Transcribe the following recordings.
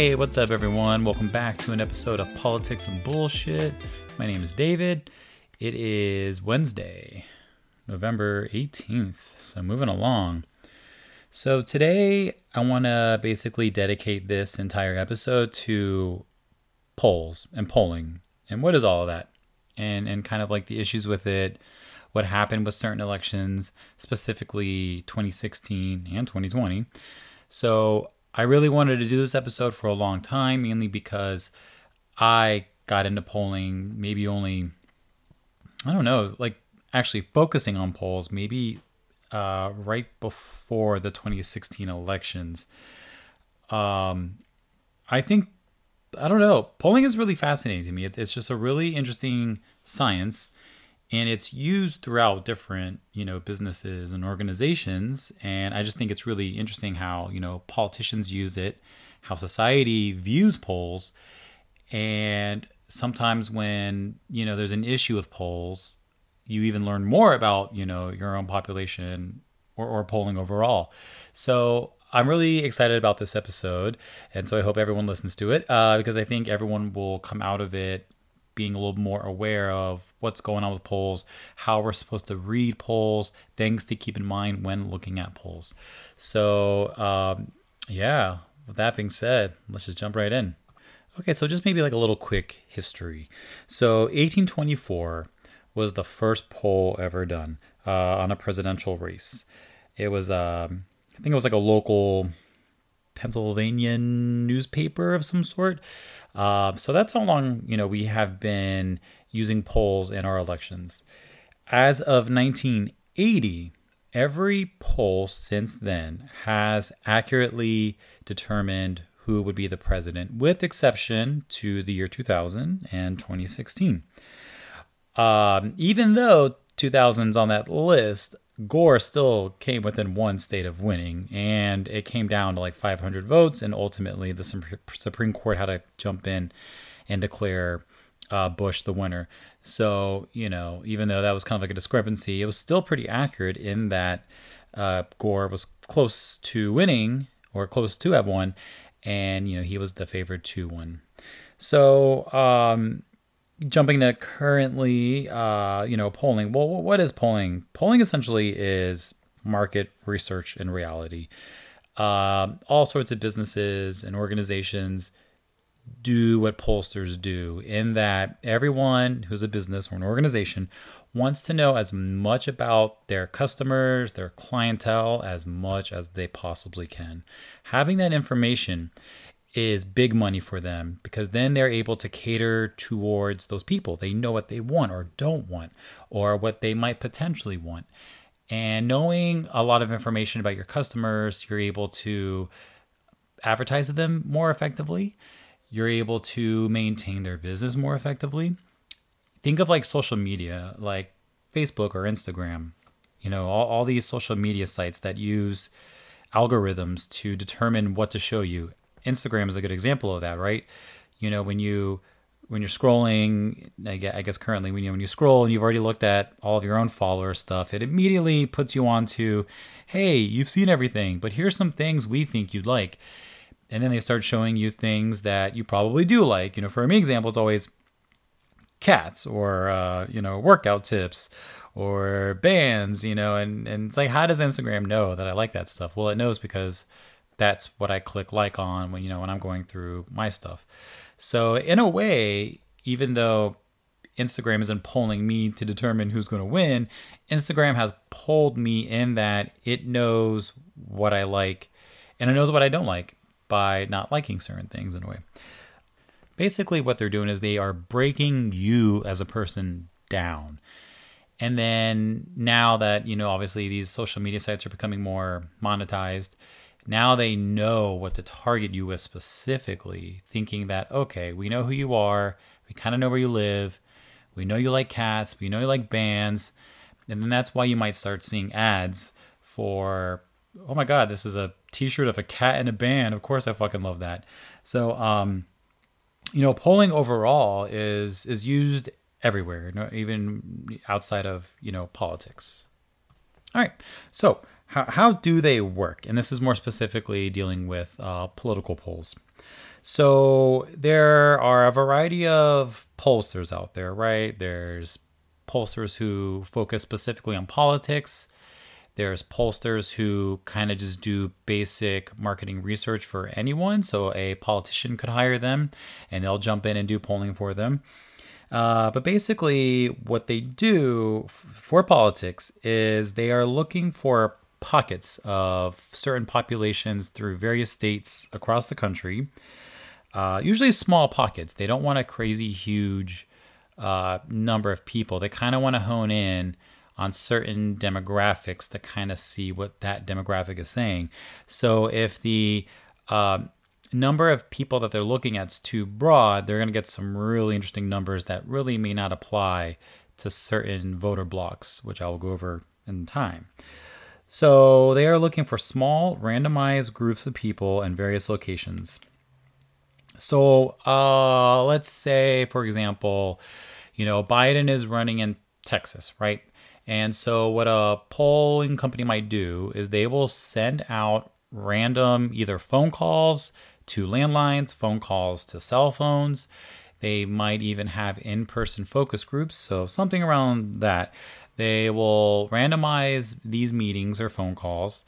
Hey, what's up, everyone? Welcome back to an episode of Politics and Bullshit. My name is David. It is Wednesday, November 18th. So, moving along. So, today I want to basically dedicate this entire episode to polls and polling and what is all of that and, and kind of like the issues with it, what happened with certain elections, specifically 2016 and 2020. So, I really wanted to do this episode for a long time, mainly because I got into polling maybe only, I don't know, like actually focusing on polls maybe uh, right before the 2016 elections. Um, I think, I don't know, polling is really fascinating to me. It's, it's just a really interesting science and it's used throughout different you know businesses and organizations and i just think it's really interesting how you know politicians use it how society views polls and sometimes when you know there's an issue with polls you even learn more about you know your own population or, or polling overall. So i'm really excited about this episode and so i hope everyone listens to it uh, because i think everyone will come out of it being a little more aware of what's going on with polls, how we're supposed to read polls, things to keep in mind when looking at polls. So, um, yeah, with that being said, let's just jump right in. Okay, so just maybe like a little quick history. So, 1824 was the first poll ever done uh, on a presidential race. It was, um, I think it was like a local Pennsylvania newspaper of some sort. Uh, so that's how long you know we have been using polls in our elections. As of 1980, every poll since then has accurately determined who would be the president, with exception to the year 2000 and 2016. Um, even though 2000's on that list, Gore still came within one state of winning, and it came down to like 500 votes, and ultimately the Supreme Court had to jump in and declare uh, Bush the winner. So, you know, even though that was kind of like a discrepancy, it was still pretty accurate in that uh, Gore was close to winning or close to have won, and, you know, he was the favored to win. So, um, jumping to currently, uh, you know, polling. Well, what is polling? Polling essentially is market research in reality. Uh, all sorts of businesses and organizations do what pollsters do in that everyone who's a business or an organization wants to know as much about their customers, their clientele, as much as they possibly can. Having that information is big money for them because then they're able to cater towards those people. They know what they want or don't want, or what they might potentially want. And knowing a lot of information about your customers, you're able to advertise to them more effectively you're able to maintain their business more effectively. Think of like social media, like Facebook or Instagram, you know, all, all these social media sites that use algorithms to determine what to show you. Instagram is a good example of that, right? You know, when you when you're scrolling, I guess currently when you when you scroll and you've already looked at all of your own follower stuff, it immediately puts you on to, hey, you've seen everything, but here's some things we think you'd like and then they start showing you things that you probably do like. You know, for me, example, it's always cats or uh, you know workout tips or bands. You know, and and it's like, how does Instagram know that I like that stuff? Well, it knows because that's what I click like on when you know when I'm going through my stuff. So in a way, even though Instagram isn't polling me to determine who's going to win, Instagram has polled me in that it knows what I like and it knows what I don't like by not liking certain things in a way. Basically, what they're doing is they are breaking you as a person down. And then now that, you know, obviously these social media sites are becoming more monetized, now they know what to target you with specifically, thinking that, okay, we know who you are, we kind of know where you live, we know you like cats, we know you like bands. And then that's why you might start seeing ads for oh my god, this is a T-shirt of a cat and a band. Of course, I fucking love that. So, um, you know, polling overall is is used everywhere, even outside of you know politics. All right, so how how do they work? And this is more specifically dealing with uh, political polls. So there are a variety of pollsters out there, right? There's pollsters who focus specifically on politics. There's pollsters who kind of just do basic marketing research for anyone. So a politician could hire them and they'll jump in and do polling for them. Uh, but basically, what they do f- for politics is they are looking for pockets of certain populations through various states across the country, uh, usually small pockets. They don't want a crazy huge uh, number of people. They kind of want to hone in on certain demographics to kind of see what that demographic is saying. So if the uh, number of people that they're looking at is too broad, they're going to get some really interesting numbers that really may not apply to certain voter blocks, which I will go over in time. So they are looking for small, randomized groups of people in various locations. So uh, let's say, for example, you know, Biden is running in Texas, right? And so, what a polling company might do is they will send out random either phone calls to landlines, phone calls to cell phones. They might even have in person focus groups. So, something around that. They will randomize these meetings or phone calls,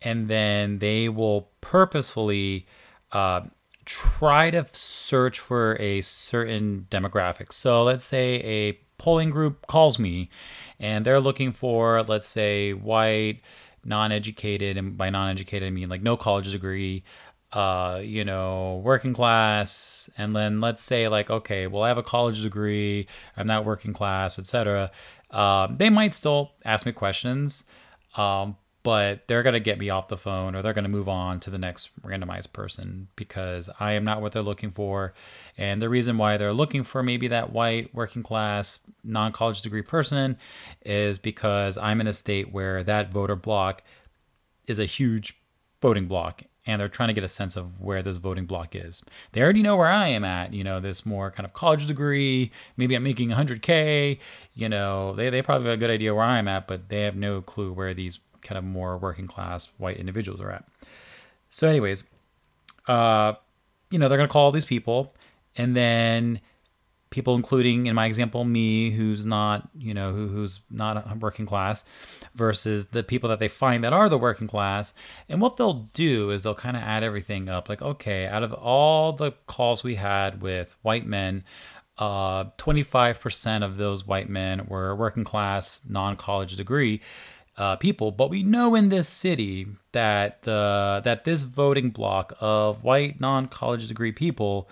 and then they will purposefully uh, try to search for a certain demographic. So, let's say a polling group calls me and they're looking for, let's say, white, non-educated, and by non-educated I mean like no college degree, uh, you know, working class, and then let's say like, okay, well, I have a college degree, I'm not working class, etc. Um, they might still ask me questions, um, but they're going to get me off the phone or they're going to move on to the next randomized person because I am not what they're looking for. And the reason why they're looking for maybe that white, working class, non college degree person is because I'm in a state where that voter block is a huge voting block and they're trying to get a sense of where this voting block is. They already know where I am at, you know, this more kind of college degree, maybe I'm making 100K, you know, they, they probably have a good idea where I'm at, but they have no clue where these kind of more working class white individuals are at. So, anyways, uh, you know, they're going to call all these people, and then people, including in my example, me, who's not, you know, who, who's not a working class, versus the people that they find that are the working class. And what they'll do is they'll kind of add everything up. Like, okay, out of all the calls we had with white men, uh, 25% of those white men were working class, non college degree uh, people, but we know in this city that the that this voting block of white non-college degree people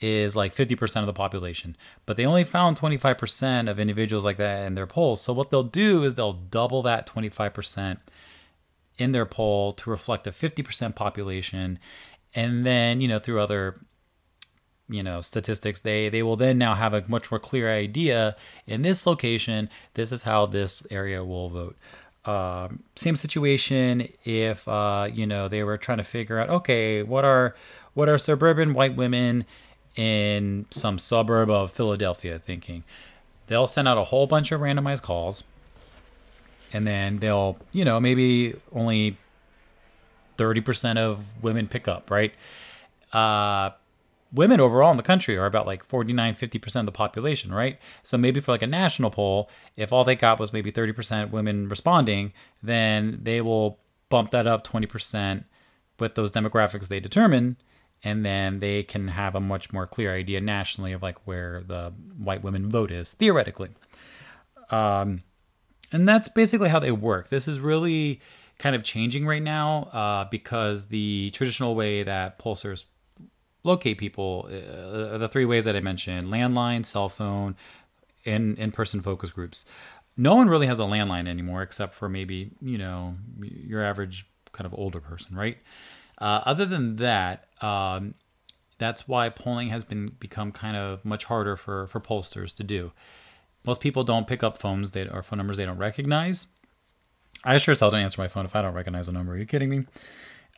is like 50% of the population. But they only found 25% of individuals like that in their polls. So what they'll do is they'll double that 25% in their poll to reflect a 50% population and then, you know, through other you know statistics they they will then now have a much more clear idea in this location this is how this area will vote uh, same situation if uh, you know they were trying to figure out okay what are what are suburban white women in some suburb of Philadelphia thinking. They'll send out a whole bunch of randomized calls and then they'll you know maybe only 30% of women pick up right? Uh, women overall in the country are about like 49 50% of the population right? So maybe for like a national poll if all they got was maybe 30% women responding then they will bump that up 20% with those demographics they determine and then they can have a much more clear idea nationally of like where the white women vote is theoretically um, and that's basically how they work this is really kind of changing right now uh, because the traditional way that pollsters locate people uh, the three ways that I mentioned landline, cell phone, and in person focus groups. No one really has a landline anymore except for maybe, you know, your average kind of older person, right? Uh, other than that, um, that's why polling has been become kind of much harder for, for pollsters to do. Most people don't pick up phones they, or phone numbers they don't recognize. I sure as hell don't answer my phone if I don't recognize a number. Are you kidding me?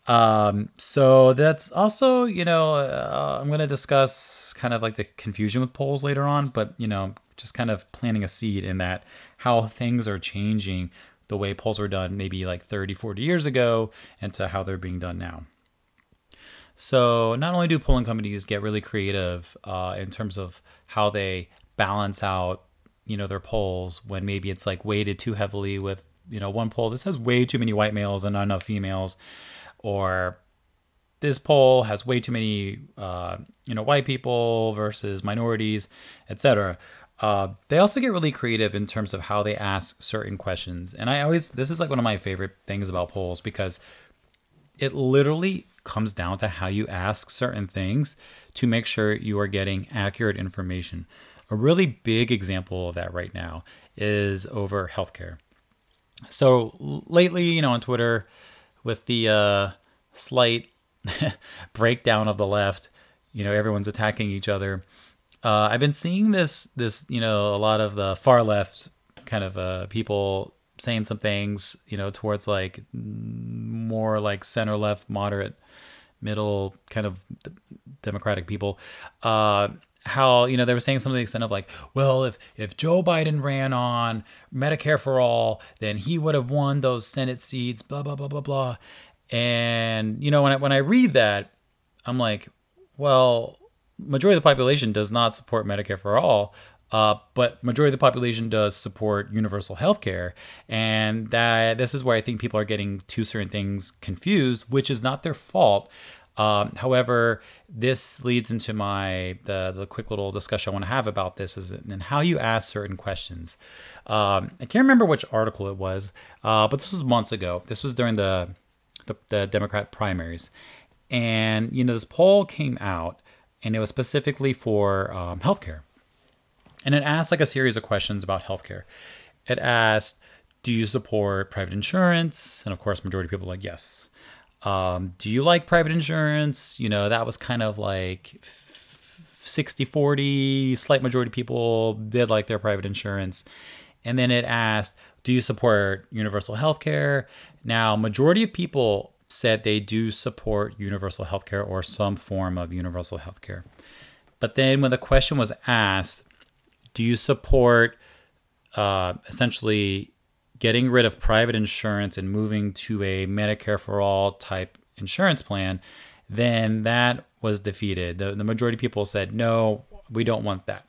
Um, so that's also, you know, uh, I'm going to discuss kind of like the confusion with polls later on, but, you know, just kind of planting a seed in that how things are changing the way polls were done maybe like 30, 40 years ago and to how they're being done now. So not only do polling companies get really creative uh, in terms of how they balance out, you know, their polls when maybe it's like weighted too heavily with, you know, one poll this has way too many white males and not enough females, or this poll has way too many, uh, you know, white people versus minorities, etc. Uh, they also get really creative in terms of how they ask certain questions. And I always, this is like one of my favorite things about polls because it literally comes down to how you ask certain things to make sure you are getting accurate information. A really big example of that right now is over healthcare. So lately, you know, on Twitter, with the uh, slight breakdown of the left, you know, everyone's attacking each other. Uh, I've been seeing this, this, you know, a lot of the far left kind of uh, people saying some things, you know, towards like more like center left, moderate, middle kind of democratic people. Uh, how you know they were saying something to the extent of like, well, if if Joe Biden ran on Medicare for all, then he would have won those Senate seats. Blah blah blah blah blah. And you know when I when I read that, I'm like, well, majority of the population does not support Medicare for all. Uh, but majority of the population does support universal health care. And that this is where I think people are getting two certain things confused, which is not their fault. Um, however, this leads into my the, the quick little discussion I want to have about this is and how you ask certain questions. Um, I can't remember which article it was, uh, but this was months ago. This was during the, the, the Democrat primaries, and you know this poll came out, and it was specifically for um, healthcare. And it asked like a series of questions about healthcare. It asked, do you support private insurance? And of course, majority of people like, yes. Um, do you like private insurance? You know, that was kind of like 60 40, slight majority of people did like their private insurance. And then it asked, do you support universal health care? Now, majority of people said they do support universal health care or some form of universal health care. But then when the question was asked, do you support uh, essentially getting rid of private insurance and moving to a Medicare for all type insurance plan? Then that was defeated. The, the majority of people said, no, we don't want that.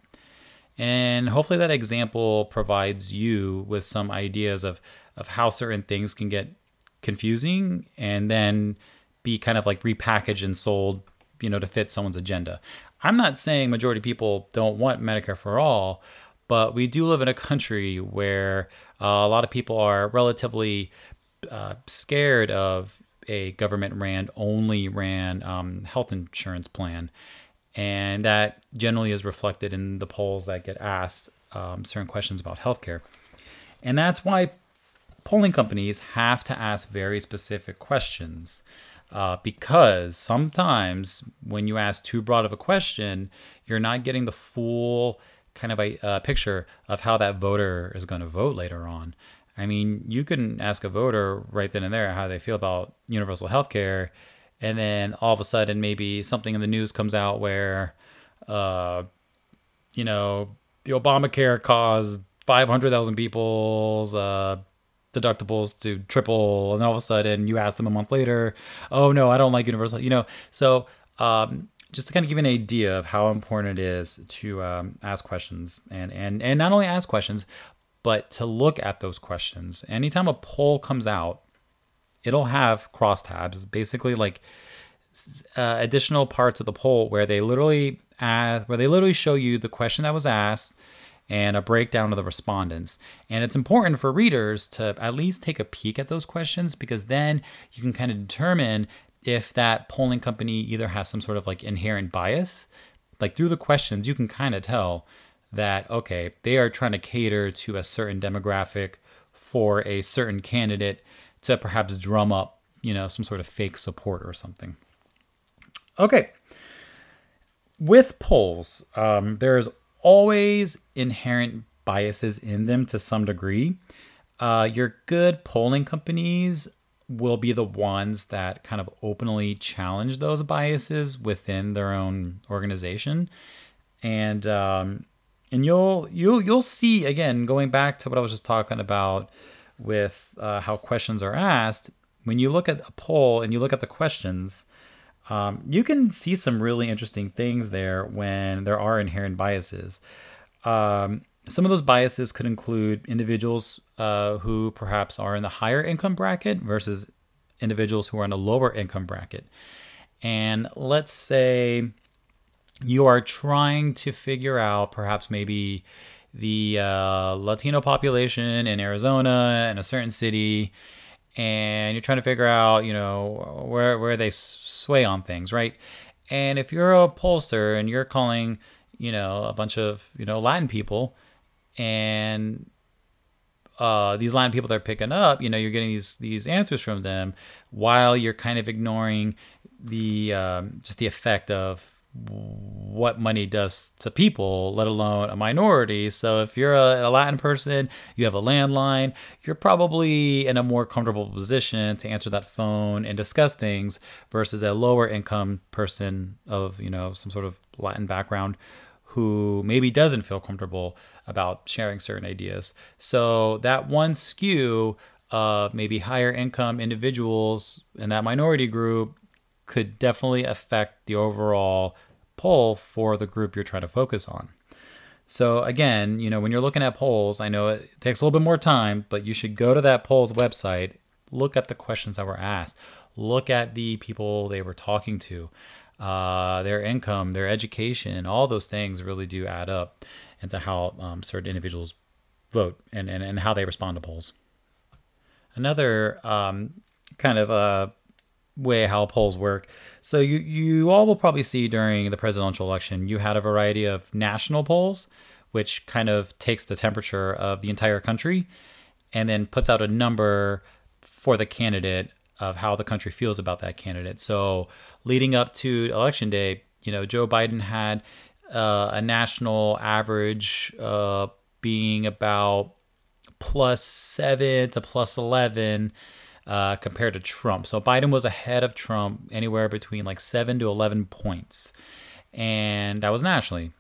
And hopefully that example provides you with some ideas of, of how certain things can get confusing and then be kind of like repackaged and sold, you know, to fit someone's agenda. I'm not saying majority people don't want Medicare for all, but we do live in a country where uh, a lot of people are relatively uh, scared of a government ran only ran um, health insurance plan, and that generally is reflected in the polls that get asked um, certain questions about healthcare, and that's why polling companies have to ask very specific questions uh, because sometimes when you ask too broad of a question, you're not getting the full kind of a uh, picture of how that voter is going to vote later on. I mean, you can ask a voter right then and there how they feel about universal health care, and then all of a sudden, maybe something in the news comes out where, uh, you know, the Obamacare caused 500,000 people's uh, deductibles to triple and all of a sudden you ask them a month later oh no i don't like universal you know? So um, just to kind of give an idea of how important it is to um, ask questions and, and and not only ask questions but to look at those questions. Anytime a poll comes out it'll have crosstabs basically like uh, additional parts of the poll where they literally ask, where they literally show you the question that was asked and a breakdown of the respondents. And it's important for readers to at least take a peek at those questions because then you can kind of determine if that polling company either has some sort of like inherent bias. Like through the questions, you can kind of tell that, okay, they are trying to cater to a certain demographic for a certain candidate to perhaps drum up, you know, some sort of fake support or something. Okay. With polls, um, there's always inherent biases in them to some degree. Uh, your good polling companies will be the ones that kind of openly challenge those biases within their own organization, and um, and you'll you'll you'll see again going back to what I was just talking about with uh, how questions are asked. When you look at a poll and you look at the questions, um, you can see some really interesting things there when there are inherent biases. Um, some of those biases could include individuals uh, who perhaps are in the higher income bracket versus individuals who are in a lower income bracket. And let's say you are trying to figure out perhaps maybe the uh, Latino population in Arizona in a certain city, and you're trying to figure out, you know, where where they sway on things, right? And if you're a pollster and you're calling, you know, a bunch of you know Latin people, and uh, these Latin people that are picking up, you know, you're getting these these answers from them, while you're kind of ignoring the um, just the effect of what money does to people, let alone a minority. So if you're a, a, Latin person, you have a landline, you're probably in a more comfortable position to answer that phone and discuss things versus a lower income person of, you know, some sort of Latin background who maybe doesn't feel comfortable about sharing certain ideas. So that one skew of maybe higher income individuals in that minority group could definitely affect the overall poll for the group you're trying to focus on. So again, you know, when you're looking at polls, I know it takes a little bit more time, but you should go to that poll's website, look at the questions that were asked, look at the people they were talking to, uh, their income, their education, all those things really do add up into how um, certain individuals vote and, and, and how they respond to polls. Another um, kind of uh, way how polls work. So you you all will probably see during the presidential election you had a variety of national polls which kind of takes the temperature of the entire country and then puts out a number for the candidate of how the country feels about that candidate. So leading up to election day, you know, Joe Biden had uh, a national average uh, being about plus 7 to plus 11 uh, compared to Trump. So Biden was ahead of Trump anywhere between like 7 to 11 points. And that was nationally.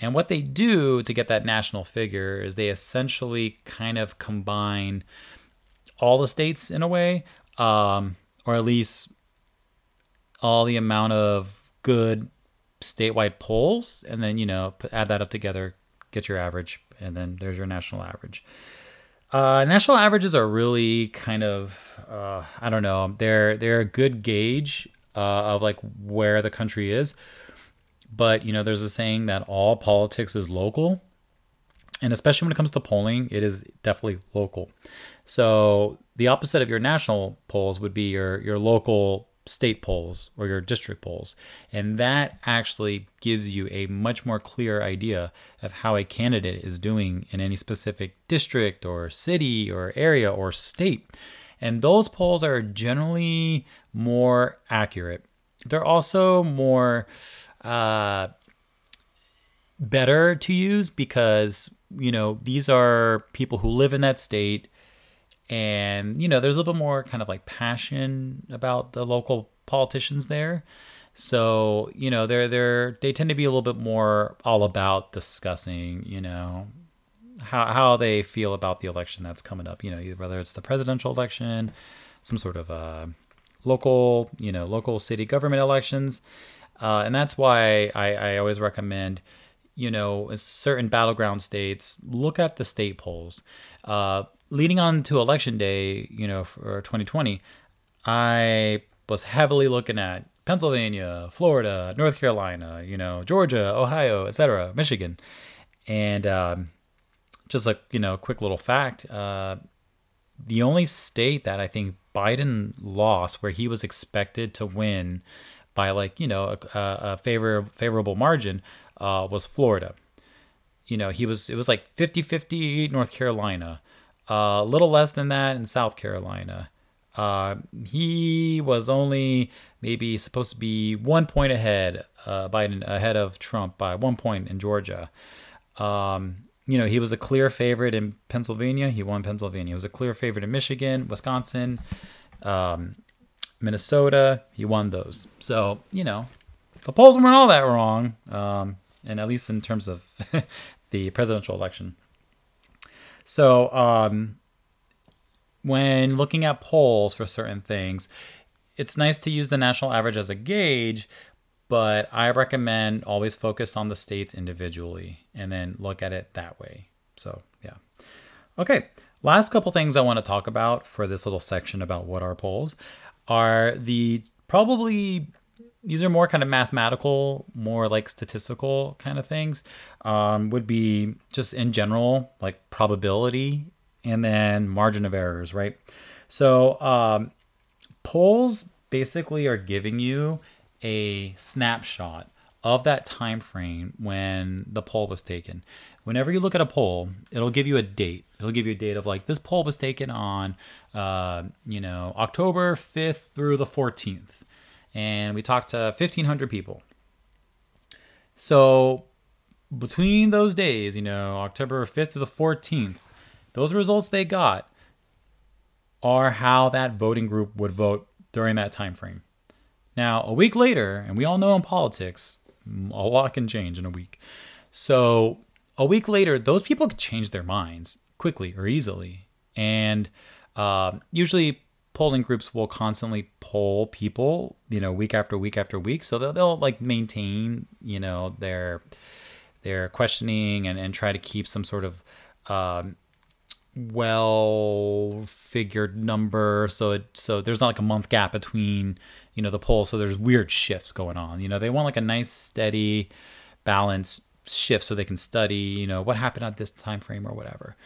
And what they do to get that national figure is they essentially kind of combine all the states in a way, um, or at least all the amount of good statewide polls, and then, you know, add that up together, get your average, and then there's your national average. Uh, national averages are really kind of uh, I don't know. They're they're a good gauge uh, of like where the country is, but you know there's a saying that all politics is local, and especially when it comes to polling, it is definitely local. So the opposite of your national polls would be your your local state polls or your district polls. And that actually gives you a much more clear idea of how a candidate is doing in any specific district or city or area or state. And those polls are generally more accurate. They're also more uh, better to use because, you know, these are people who live in that state and you know there's a little bit more kind of like passion about the local politicians there. So you know they're they're they tend to be a little bit more all about discussing you know how how they feel about the election that's coming up you know whether it's the presidential election some sort of uh, local you know local city government elections. Uh, and that's why I, I always recommend you know certain battleground states look at the state polls. Uh, leading on to election day, you know, for 2020, I was heavily looking at Pennsylvania, Florida, North Carolina, you know, Georgia, Ohio, etc., Michigan, and um, just like you know, quick little fact: uh, the only state that I think Biden lost, where he was expected to win by like you know a, a favor favorable margin, uh, was Florida. You know, he was it was like 50-50 North Carolina a little less than that in South Carolina. Uh, he was only maybe supposed to be one point ahead, uh, Biden ahead of Trump by one point in Georgia. Um, you know, he was a clear favorite in Pennsylvania. He won Pennsylvania. He was a clear favorite in Michigan, Wisconsin, um, Minnesota. He won those. So, you know, the polls weren't all that wrong, um, and at least in terms of the presidential election. So, um, when looking at polls for certain things, it's nice to use the national average as a gauge, but I recommend always focus on the states individually and then look at it that way. So, yeah. Okay, last couple things I want to talk about for this little section about what are polls are the probably these are more kind of mathematical, more like statistical kind of things. Um, would be just in general like probability and then margin of errors, right? So um, polls basically are giving you a snapshot of that time frame when the poll was taken. Whenever you look at a poll, it'll give you a date. It'll give you a date of like this poll was taken on, uh, you know, October 5th through the 14th. And we talked to 1,500 people. So between those days, you know, October 5th to the 14th, those results they got are how that voting group would vote during that time frame. Now, a week later, and we all know in politics, a lot can change in a week. So, a week later, those people could change their minds quickly or easily. And uh, usually, polling groups will constantly poll people, you know, week after week after week. So they'll, they'll like maintain, you know, their their questioning and, and try to keep some sort of um, well figured number. So it so there's not like a month gap between you know the polls. So there's weird shifts going on. You know they want like a nice steady balance shift so they can study you know what happened at this time frame or whatever.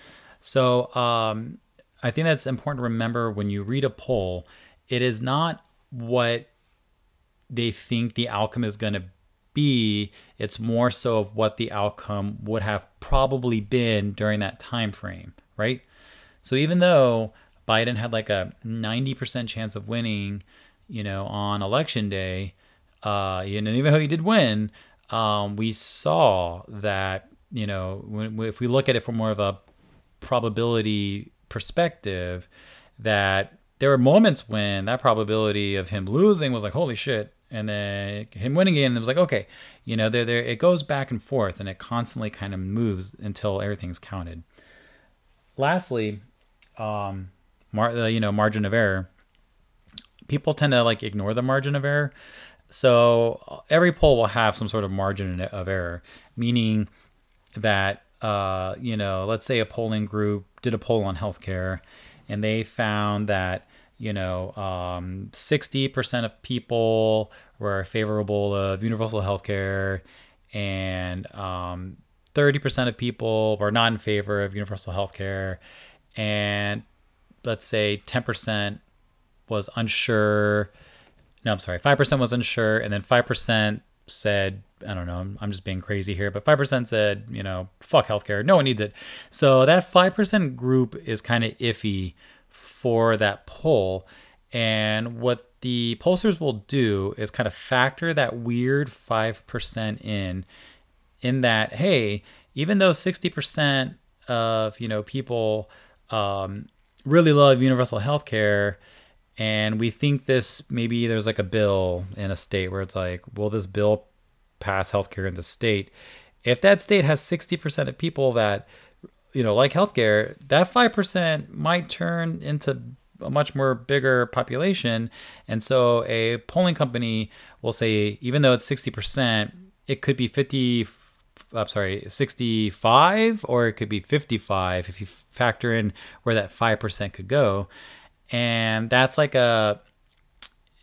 So um i think that's important to remember when you read a poll it is not what they think the outcome is going to be it's more so of what the outcome would have probably been during that time frame right? So even though Biden had like a 90% chance of winning, you know, on election day, uh, and even though he did win, um, we saw that, you know, when, if we look at it from more of a probability perspective, that there were moments when that probability of him losing was like, holy shit. And then him winning again, it was like, okay, you know, there, there, it goes back and forth and it constantly kind of moves until everything's counted lastly, um, mar- uh, you know, margin of error. People tend to like ignore the margin of error. So uh, every poll will have some sort of margin of error, meaning that uh, you know, let's say a polling group did a poll on healthcare, and they found that you know, um, 60% of people were favorable of universal healthcare, and um, 30% of people were not in favor of universal healthcare, and let's say 10% was unsure. No, I'm sorry, 5% was unsure, and then 5% said, I don't know, I'm just being crazy here, but 5% said, you know, fuck healthcare, no one needs it. So that 5% group is kind of iffy for that poll. And what the pollsters will do is kind of factor that weird 5% in in that hey, even though 60% of you know people um, really love universal healthcare, care and we think this maybe there's like a bill in a state where it's like will this bill pass healthcare in the state if that state has 60% of people that you know like healthcare that 5% might turn into a much more bigger population and so a polling company will say even though it's 60% it could be 50 I'm sorry, 65 or it could be 55 if you factor in where that 5% could go. And that's like a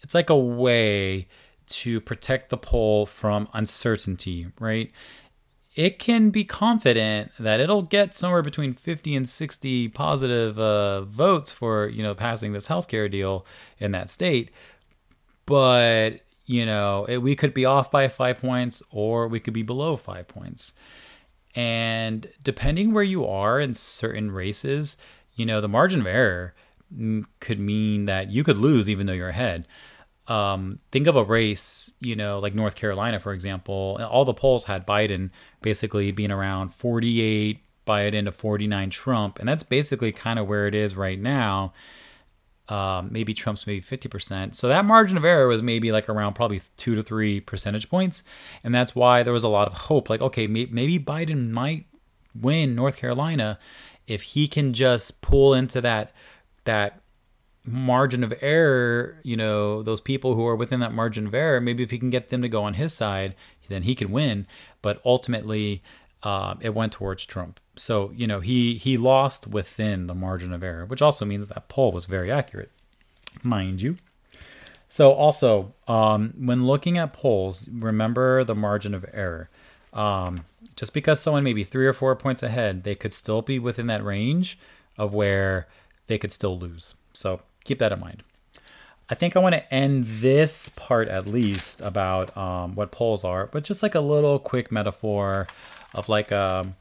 it's like a way to protect the poll from uncertainty, right? It can be confident that it'll get somewhere between 50 and 60 positive uh, votes for, you know, passing this healthcare deal in that state. But you know, it, we could be off by five points or we could be below five points. And depending where you are in certain races, you know, the margin of error could mean that you could lose even though you're ahead. Um, think of a race, you know, like North Carolina, for example. All the polls had Biden basically being around 48 Biden to 49 Trump. And that's basically kind of where it is right now um, maybe Trump's maybe 50%. So that margin of error was maybe like around probably two to three percentage points. And that's why there was a lot of hope like, okay, maybe Biden might win North Carolina if he can just pull into that, that margin of error, you know, those people who are within that margin of error, maybe if he can get them to go on his side, then he can win. But ultimately, uh, it went towards Trump. So you know he he lost within the margin of error, which also means that poll was very accurate, mind you. So also, um, when looking at polls, remember the margin of error. Um, just because someone may be three or four points ahead, they could still be within that range of where they could still lose. So keep that in mind. I think I want to end this part at least about um, what polls are, but just like a little quick metaphor of like a um,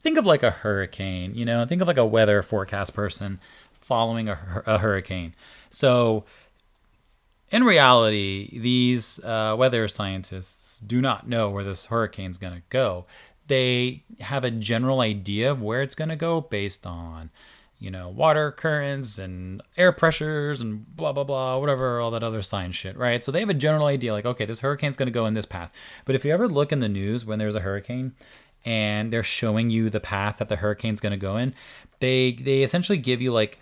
think of like a hurricane, you know, think of like a weather forecast person following a, a hurricane. So in reality, these uh, weather scientists do not know where this hurricane's going to go. They have a general idea of where it's going to go based on you know, water currents and air pressures and blah, blah, blah, whatever, all that other science shit, right? So they have a general idea like, okay, this hurricane's going to go in this path. But if you ever look in the news when there's a hurricane and they're showing you the path that the hurricane's going to go in, they, they essentially give you like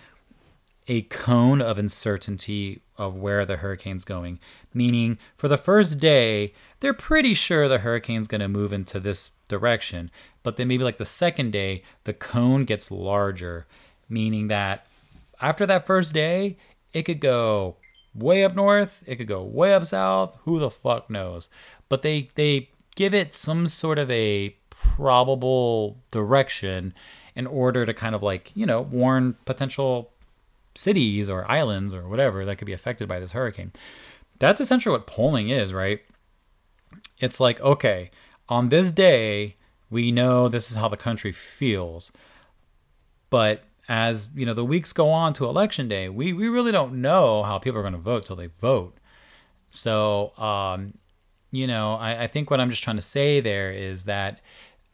a cone of uncertainty of where the hurricane's going. Meaning, for the first day, they're pretty sure the hurricane's going to move into this direction. But then maybe like the second day, the cone gets larger meaning that after that first day, it could go way up north, it could go way up south, who the fuck knows. But they they give it some sort of a probable direction in order to kind of like, you know, warn potential cities or islands or whatever that could be affected by this hurricane. That's essentially what polling is, right? It's like, okay, on this day, we know this is how the country feels. But as you know the weeks go on to election day, we, we really don't know how people are going to vote till they vote. So, um, you know, I, I think what I'm just trying to say there is that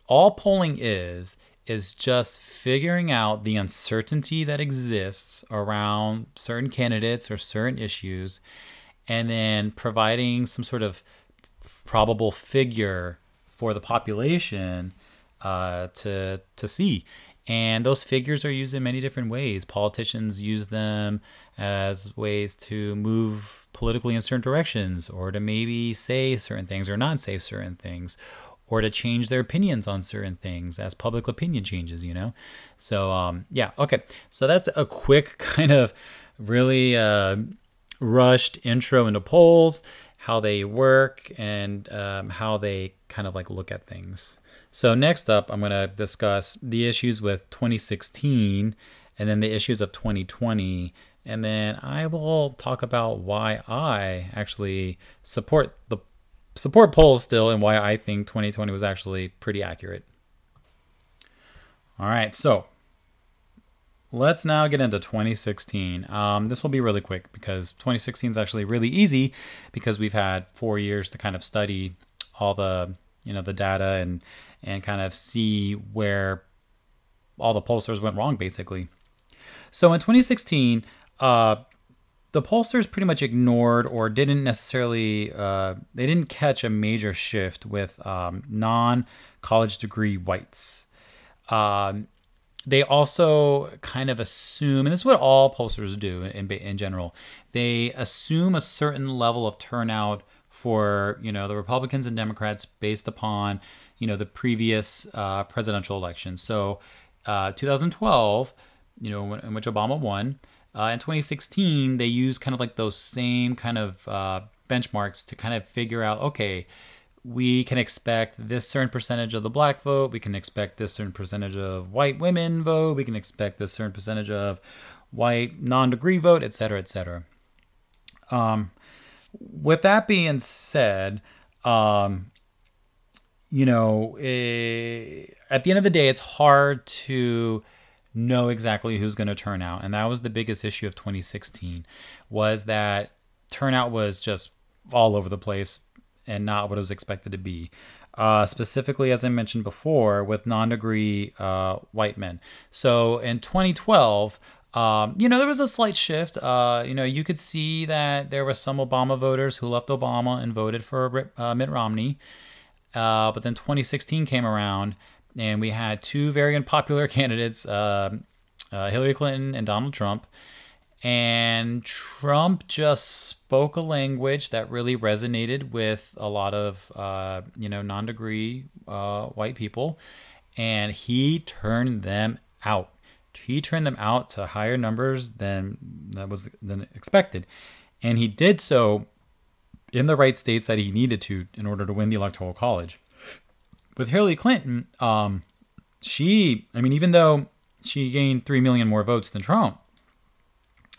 all polling is is just figuring out the uncertainty that exists around certain candidates or certain issues, and then providing some sort of probable figure for the population uh, to to see. And those figures are used in many different ways. Politicians use them as ways to move politically in certain directions, or to maybe say certain things or not say certain things, or to change their opinions on certain things as public opinion changes, you know? So, um, yeah, okay. So that's a quick kind of really uh, rushed intro into polls, how they work, and um, how they kind of like look at things. So, next up, I'm going to discuss the issues with 2016 and then the issues of 2020. And then I will talk about why I actually support the support polls still and why I think 2020 was actually pretty accurate. All right, so let's now get into 2016. Um, this will be really quick because 2016 is actually really easy because we've had four years to kind of study all the you know the data and and kind of see where all the pollsters went wrong, basically. So in 2016, uh, the pollsters pretty much ignored or didn't necessarily uh, they didn't catch a major shift with um, non-college degree whites. Um, they also kind of assume, and this is what all pollsters do in, in general, they assume a certain level of turnout for you know the Republicans and Democrats based upon you know the previous uh, presidential election. So, uh, 2012, you know, in which Obama won. Uh, in 2016, they used kind of like those same kind of uh, benchmarks to kind of figure out, okay, we can expect this certain percentage of the black vote. We can expect this certain percentage of white women vote. We can expect this certain percentage of white non-degree vote, et cetera, et cetera. Um, with that being said, um, you know, eh, at the end of the day, it's hard to know exactly who's going to turn out, and that was the biggest issue of 2016. Was that turnout was just all over the place and not what it was expected to be. Uh, specifically, as I mentioned before, with non-degree uh, white men. So in 2012. Um, you know, there was a slight shift. Uh, you know, you could see that there were some Obama voters who left Obama and voted for uh, Mitt Romney. Uh, but then 2016 came around, and we had two very unpopular candidates, uh, uh, Hillary Clinton and Donald Trump. And Trump just spoke a language that really resonated with a lot of, uh, you know, non degree uh, white people. And he turned them out. He turned them out to higher numbers than that was than expected. And he did so in the right states that he needed to in order to win the electoral college. With Hillary Clinton, um, she, I mean, even though she gained 3 million more votes than Trump,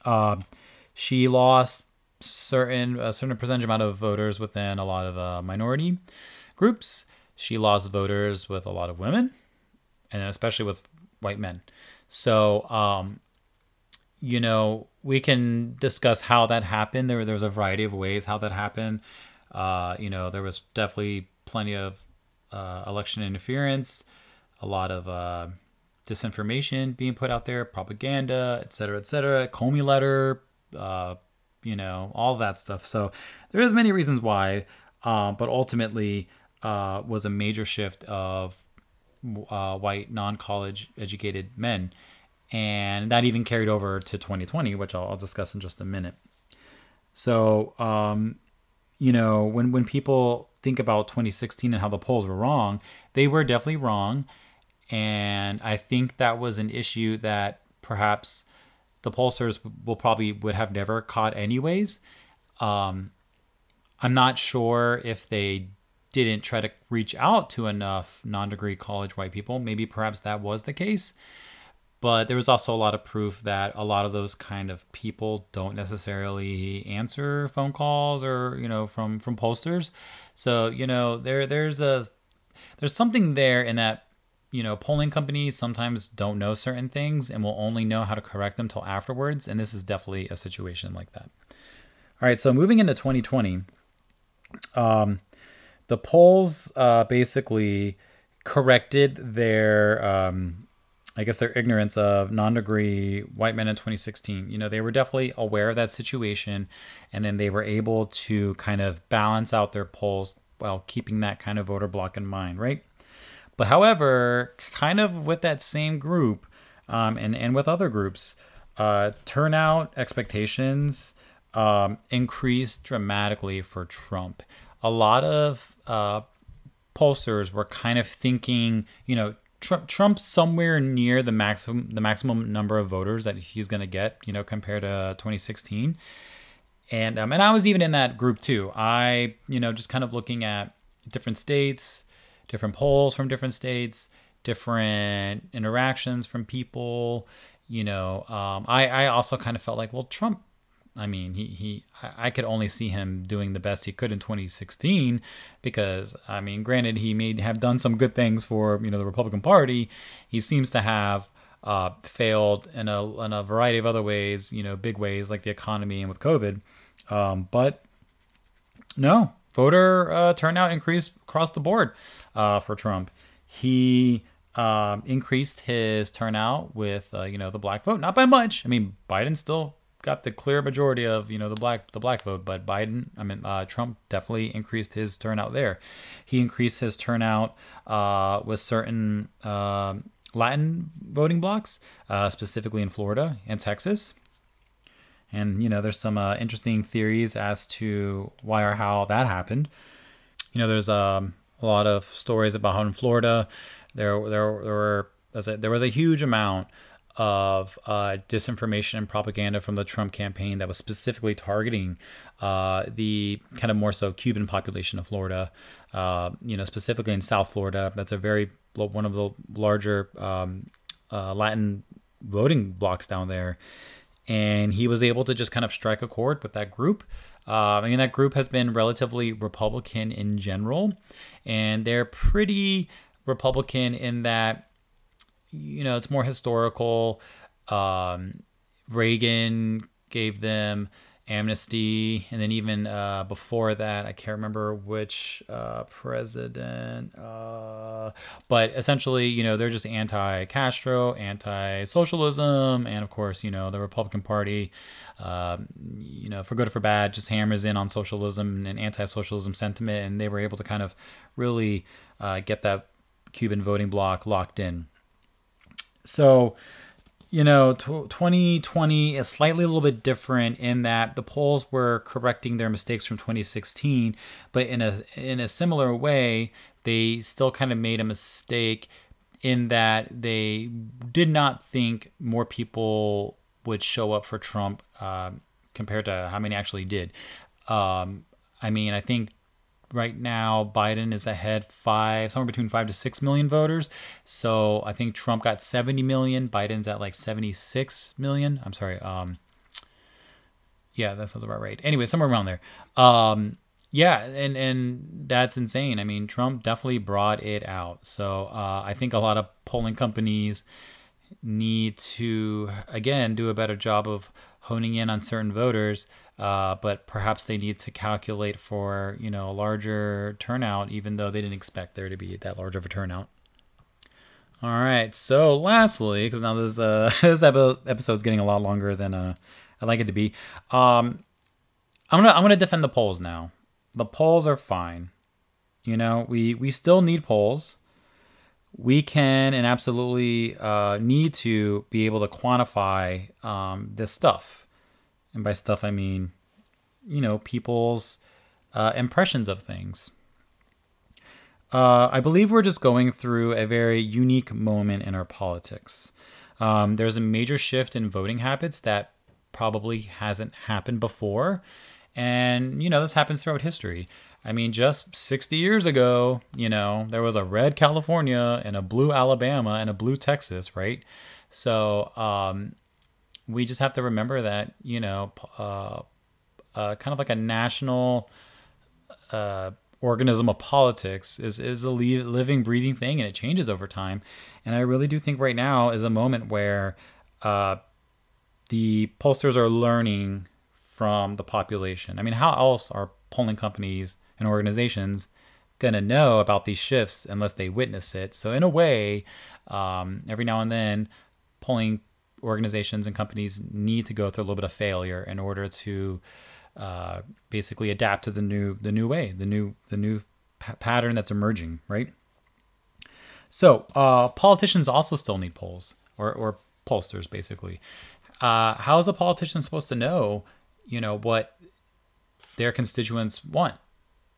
uh, she lost certain a certain percentage amount of voters within a lot of uh, minority groups. She lost voters with a lot of women, and especially with white men. So, um, you know, we can discuss how that happened. There, there was a variety of ways how that happened. Uh, you know, there was definitely plenty of uh, election interference, a lot of uh, disinformation being put out there, propaganda, et cetera, et cetera, Comey letter, uh, you know, all that stuff. So there is many reasons why, uh, but ultimately uh, was a major shift of uh, white non-college educated men, and that even carried over to 2020, which I'll, I'll discuss in just a minute. So, um, you know, when when people think about 2016 and how the polls were wrong, they were definitely wrong and I think that was an issue that perhaps the pollsters will probably would have never caught anyways. Um, I'm not sure if they didn't try to reach out to enough non-degree college white people. Maybe perhaps that was the case. But there was also a lot of proof that a lot of those kind of people don't necessarily answer phone calls or, you know, from from pollsters. So, you know, there there's a there's something there in that you know, polling companies sometimes don't know certain things and will only know how to correct them till afterwards. And this is definitely a situation like that. All right, so moving into 2020, um, the polls uh, basically corrected their, um, I guess, their ignorance of non degree white men in 2016. You know, they were definitely aware of that situation, and then they were able to kind of balance out their polls while keeping that kind of voter bloc in mind, right? But however, kind of with that same group um, and, and with other groups, uh, turnout expectations um, increased dramatically for Trump. A lot of uh, pollsters were kind of thinking, you know, Trump Trump's somewhere near the maximum the maximum number of voters that he's going to get, you know, compared to 2016. And um, and I was even in that group too. I, you know, just kind of looking at different states, different polls from different states, different interactions from people. You know, um, I I also kind of felt like, well, Trump. I mean, he he. I could only see him doing the best he could in 2016 because I mean, granted, he may have done some good things for you know the Republican Party. He seems to have uh, failed in a in a variety of other ways. You know, big ways like the economy and with COVID. Um, but no, voter uh, turnout increased across the board uh, for Trump. He um, increased his turnout with uh, you know the black vote, not by much. I mean, Biden still got the clear majority of you know the black the black vote, but Biden, I mean uh, Trump definitely increased his turnout there. He increased his turnout uh, with certain uh, Latin voting blocs, uh, specifically in Florida and Texas. And you know, there's some uh, interesting theories as to why or how that happened. You know, there's um, a lot of stories about how in Florida there there there were there was a huge amount of uh, disinformation and propaganda from the Trump campaign that was specifically targeting uh, the kind of more so Cuban population of Florida. Uh, you know, specifically in South Florida, that's a very one of the larger um, uh, Latin voting blocs down there, and he was able to just kind of strike a chord with that group. Uh, I mean, that group has been relatively Republican in general, and they're pretty Republican in that, you know, it's more historical. Um, Reagan gave them amnesty, and then even uh, before that, I can't remember which uh, president, uh, but essentially, you know, they're just anti-Castro, anti-socialism, and of course, you know, the Republican Party, uh, you know, for good or for bad, just hammers in on socialism and anti-socialism sentiment, and they were able to kind of really uh, get that Cuban voting bloc locked in. So you know, 2020 is slightly a little bit different in that the polls were correcting their mistakes from 2016, but in a in a similar way, they still kind of made a mistake in that they did not think more people would show up for Trump uh, compared to how many actually did. Um, I mean, I think right now Biden is ahead five somewhere between five to six million voters. So I think Trump got 70 million. Biden's at like 76 million. I'm sorry. Um, yeah, that sounds about right. Anyway, somewhere around there. Um, yeah, and and that's insane. I mean, Trump definitely brought it out. So uh, I think a lot of polling companies need to again do a better job of honing in on certain voters uh, but perhaps they need to calculate for you know a larger turnout, even though they didn't expect there to be that large of a turnout. All right. So lastly, because now this uh, this episode's getting a lot longer than uh, I'd like it to be. Um, I'm gonna I'm gonna defend the polls now. The polls are fine. You know, we we still need polls. We can and absolutely uh, need to be able to quantify um, this stuff and by stuff, I mean, you know, people's uh, impressions of things. Uh, I believe we're just going through a very unique moment in our politics. Um, there's a major shift in voting habits that probably hasn't happened before. And, you know, this happens throughout history. I mean, just 60 years ago, you know, there was a red California and a blue Alabama and a blue Texas, right? So, um, we just have to remember that you know uh, uh, kind of like a national uh, organism of politics is is a living breathing thing and it changes over time. And i really do think right now is a moment where uh, the pollsters are learning from the population. I mean how else are polling companies and organizations going to know about these shifts unless they witness it? So in a way um, every now and then polling organizations and companies need to go through a little bit of failure in order to uh, basically adapt to the new the new way, the new the new p- pattern that's emerging, right? So uh, politicians also still need polls or, or pollsters, basically. Uh, how is a politician supposed to know, you know, what their constituents want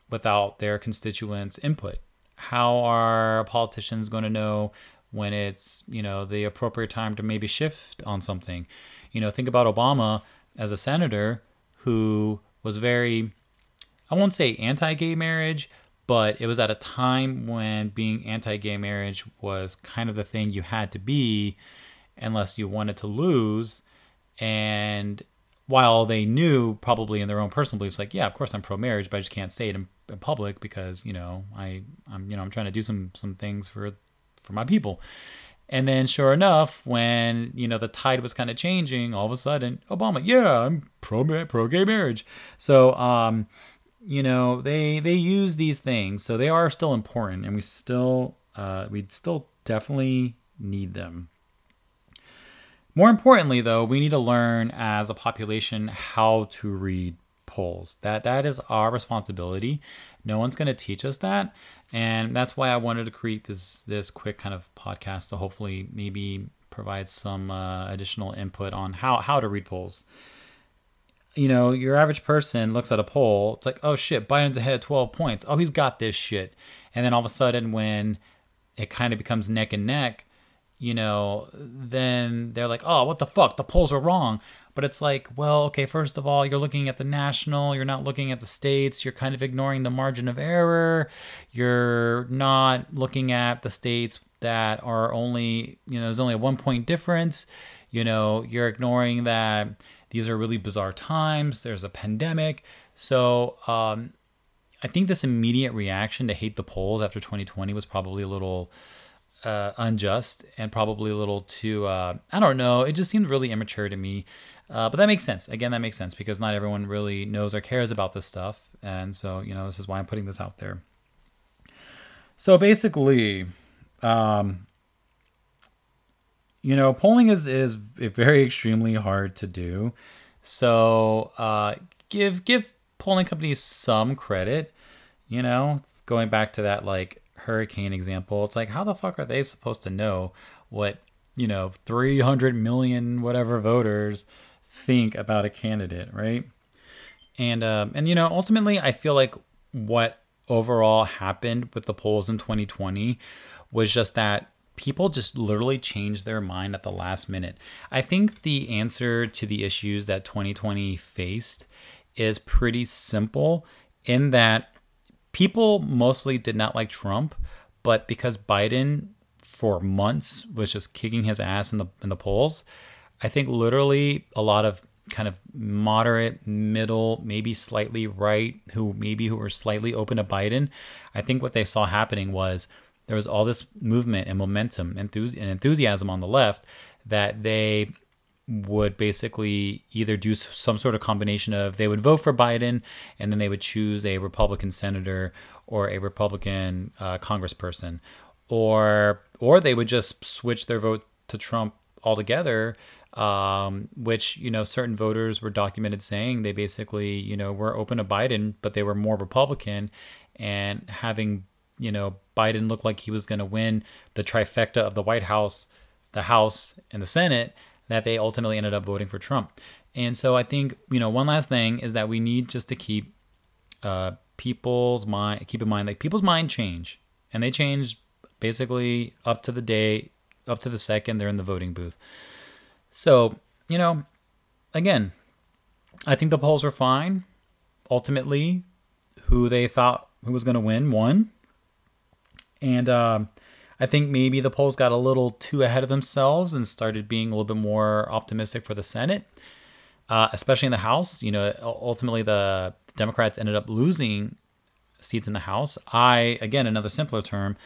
without their constituents' input? How are politicians going to know when it's you know the appropriate time to maybe shift on something. You know think about obama as a senator who was very i won't say anti-gay marriage but it was at a time when being anti-gay marriage was kind of the thing you had to be unless you wanted to lose. And while they knew probably in their own personal beliefs like yeah of course i'm pro-marriage but i just can't say it in, in public because you know i i'm you know i'm trying to do some some things for for my people. And then, sure enough, when you know the tide was kind of changing, all of a sudden, Obama, yeah, I'm pro pro gay marriage. So, um, you know, they they use these things, so they are still important, and we still uh, we still definitely need them. More importantly, though, we need to learn as a population how to read polls. That that is our responsibility. No one's going to teach us that, and that's why I wanted to create this this quick kind of podcast to hopefully maybe provide some uh, additional input on how how to read polls. You know, your average person looks at a poll, it's like, oh shit, Biden's ahead of 12 points. Oh, he's got this shit. And then all of a sudden, when it kind of becomes neck and neck, you know, then they're like, oh, what the fuck? The polls were wrong. But it's like, well, okay, first of all, you're looking at the national, you're not looking at the states, you're kind of ignoring the margin of error, you're not looking at the states that are only, you know, there's only a one point difference, you know, you're ignoring that these are really bizarre times, there's a pandemic. So, um, I think this immediate reaction to hate the polls after 2020 was probably a little uh, unjust and probably a little too, uh, I don't know, it just seemed really immature to me. Uh, but that makes sense. Again, that makes sense because not everyone really knows or cares about this stuff. And so, you know, this is why I'm putting this out there. So basically, um, you know, polling is, is very extremely hard to do. So uh, give give polling companies some credit. You know, going back to that like hurricane example, it's like how the fuck are they supposed to know what you know, 300 million whatever voters think about a candidate, right? And um, and you know, ultimately, I feel like what overall happened with the polls in 2020 was just that people just literally changed their mind at the last minute. I think the answer to the issues that 2020 faced is pretty simple in that people mostly did not like Trump, but because Biden for months was just kicking his ass in the in the polls, I think literally a lot of kind of moderate, middle, maybe slightly right, who maybe who were slightly open to Biden, I think what they saw happening was there was all this movement and momentum and enthusiasm on the left that they would basically either do some sort of combination of they would vote for Biden and then they would choose a Republican senator or a Republican uh, congressperson, or or they would just switch their vote to Trump altogether. Um, which you know certain voters were documented saying they basically you know were open to Biden, but they were more Republican, and having you know Biden look like he was going to win the trifecta of the White House, the House, and the Senate that they ultimately ended up voting for Trump. And so I think, you know, one last thing is that we need just to keep uh, people's mind, keep in mind like people's mind change. And they change basically up to the day, up to the second they're in the voting booth. So, you know, again, I think the polls were fine. Ultimately, who they thought who was going to win won. And uh, I think maybe the polls got a little too ahead of themselves and started being a little bit more optimistic for the Senate, uh, especially in the House. You know, ultimately the Democrats ended up losing seats in the House. I, again, another simpler term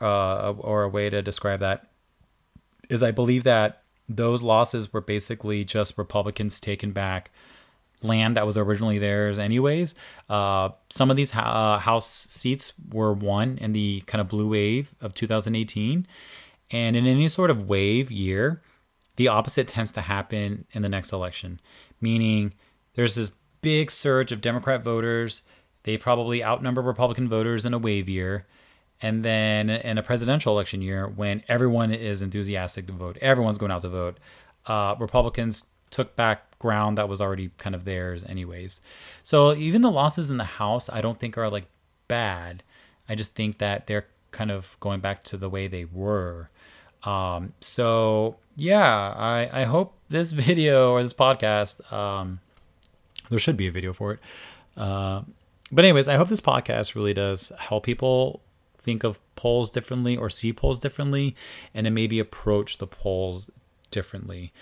uh, or a way to describe that is I believe that those losses were basically just Republicans taking back land that was originally theirs anyways. Uh, some of these uh, House seats were won in the kind of blue wave of 2018. And in any sort of wave year, the opposite tends to happen in the next election, meaning there's this big surge of Democrat voters. They probably outnumber Republican voters in a wave year. And then in a presidential election year, when everyone is enthusiastic to vote, everyone's going out to vote, uh, Republicans took back ground that was already kind of theirs anyways. So even the losses in the house I don't think are like bad. I just think that they're kind of going back to the way they were. Um, so yeah, I, I hope this video or this podcast, um, there should be a video for it. Uh, but anyways, I hope this podcast really does help people think of polls differently or see polls differently and then maybe approach the polls differently.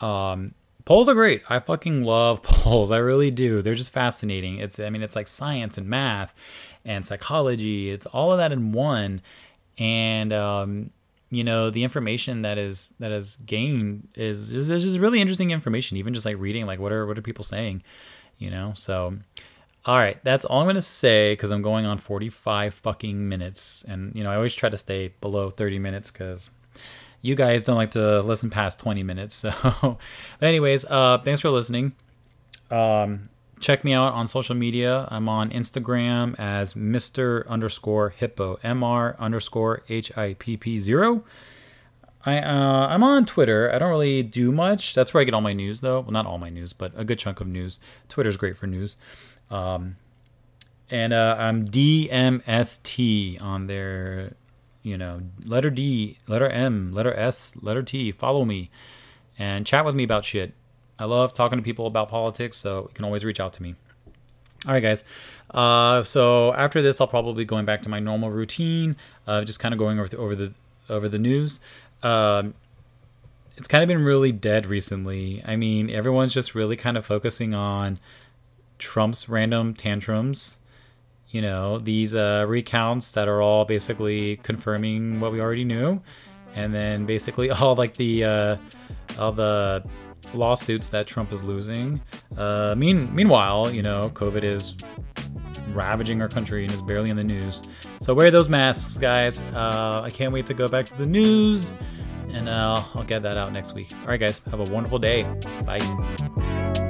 Um, polls are great. I fucking love polls. I really do. They're just fascinating. It's I mean it's like science and math and psychology. It's all of that in one. And um, you know the information that is that is gained is is, is just really interesting information. Even just like reading like what are what are people saying, you know. So all right, that's all I'm gonna say because I'm going on 45 fucking minutes, and you know I always try to stay below 30 minutes because you guys don't like to listen past 20 minutes. So, but anyways, uh, thanks for listening. Um, check me out on social media. I'm on Instagram as Mr. underscore Hippo, Mr. underscore H I P P zero. I uh, I'm on Twitter. I don't really do much. That's where I get all my news, though. Well, not all my news, but a good chunk of news. Twitter's great for news. Um, and uh, I'm DMST on there you know, letter D, letter M, letter S, letter T, follow me and chat with me about shit. I love talking to people about politics, so you can always reach out to me. All right, guys. Uh, so after this, I'll probably be going back to my normal routine of just kind of going over the, over the over the news. Um, it's kind of been really dead recently. I mean, everyone's just really kind of focusing on Trump's random tantrums you know, these uh, recounts that are all basically confirming what we already knew, and then basically all like the uh, all the lawsuits that Trump is losing. Uh, mean, meanwhile, you know, COVID is ravaging our country and is barely in the news. So wear those masks, guys. Uh, I can't wait to go back to the news, and uh, I'll get that out next week. All right, guys, have a wonderful day. Bye.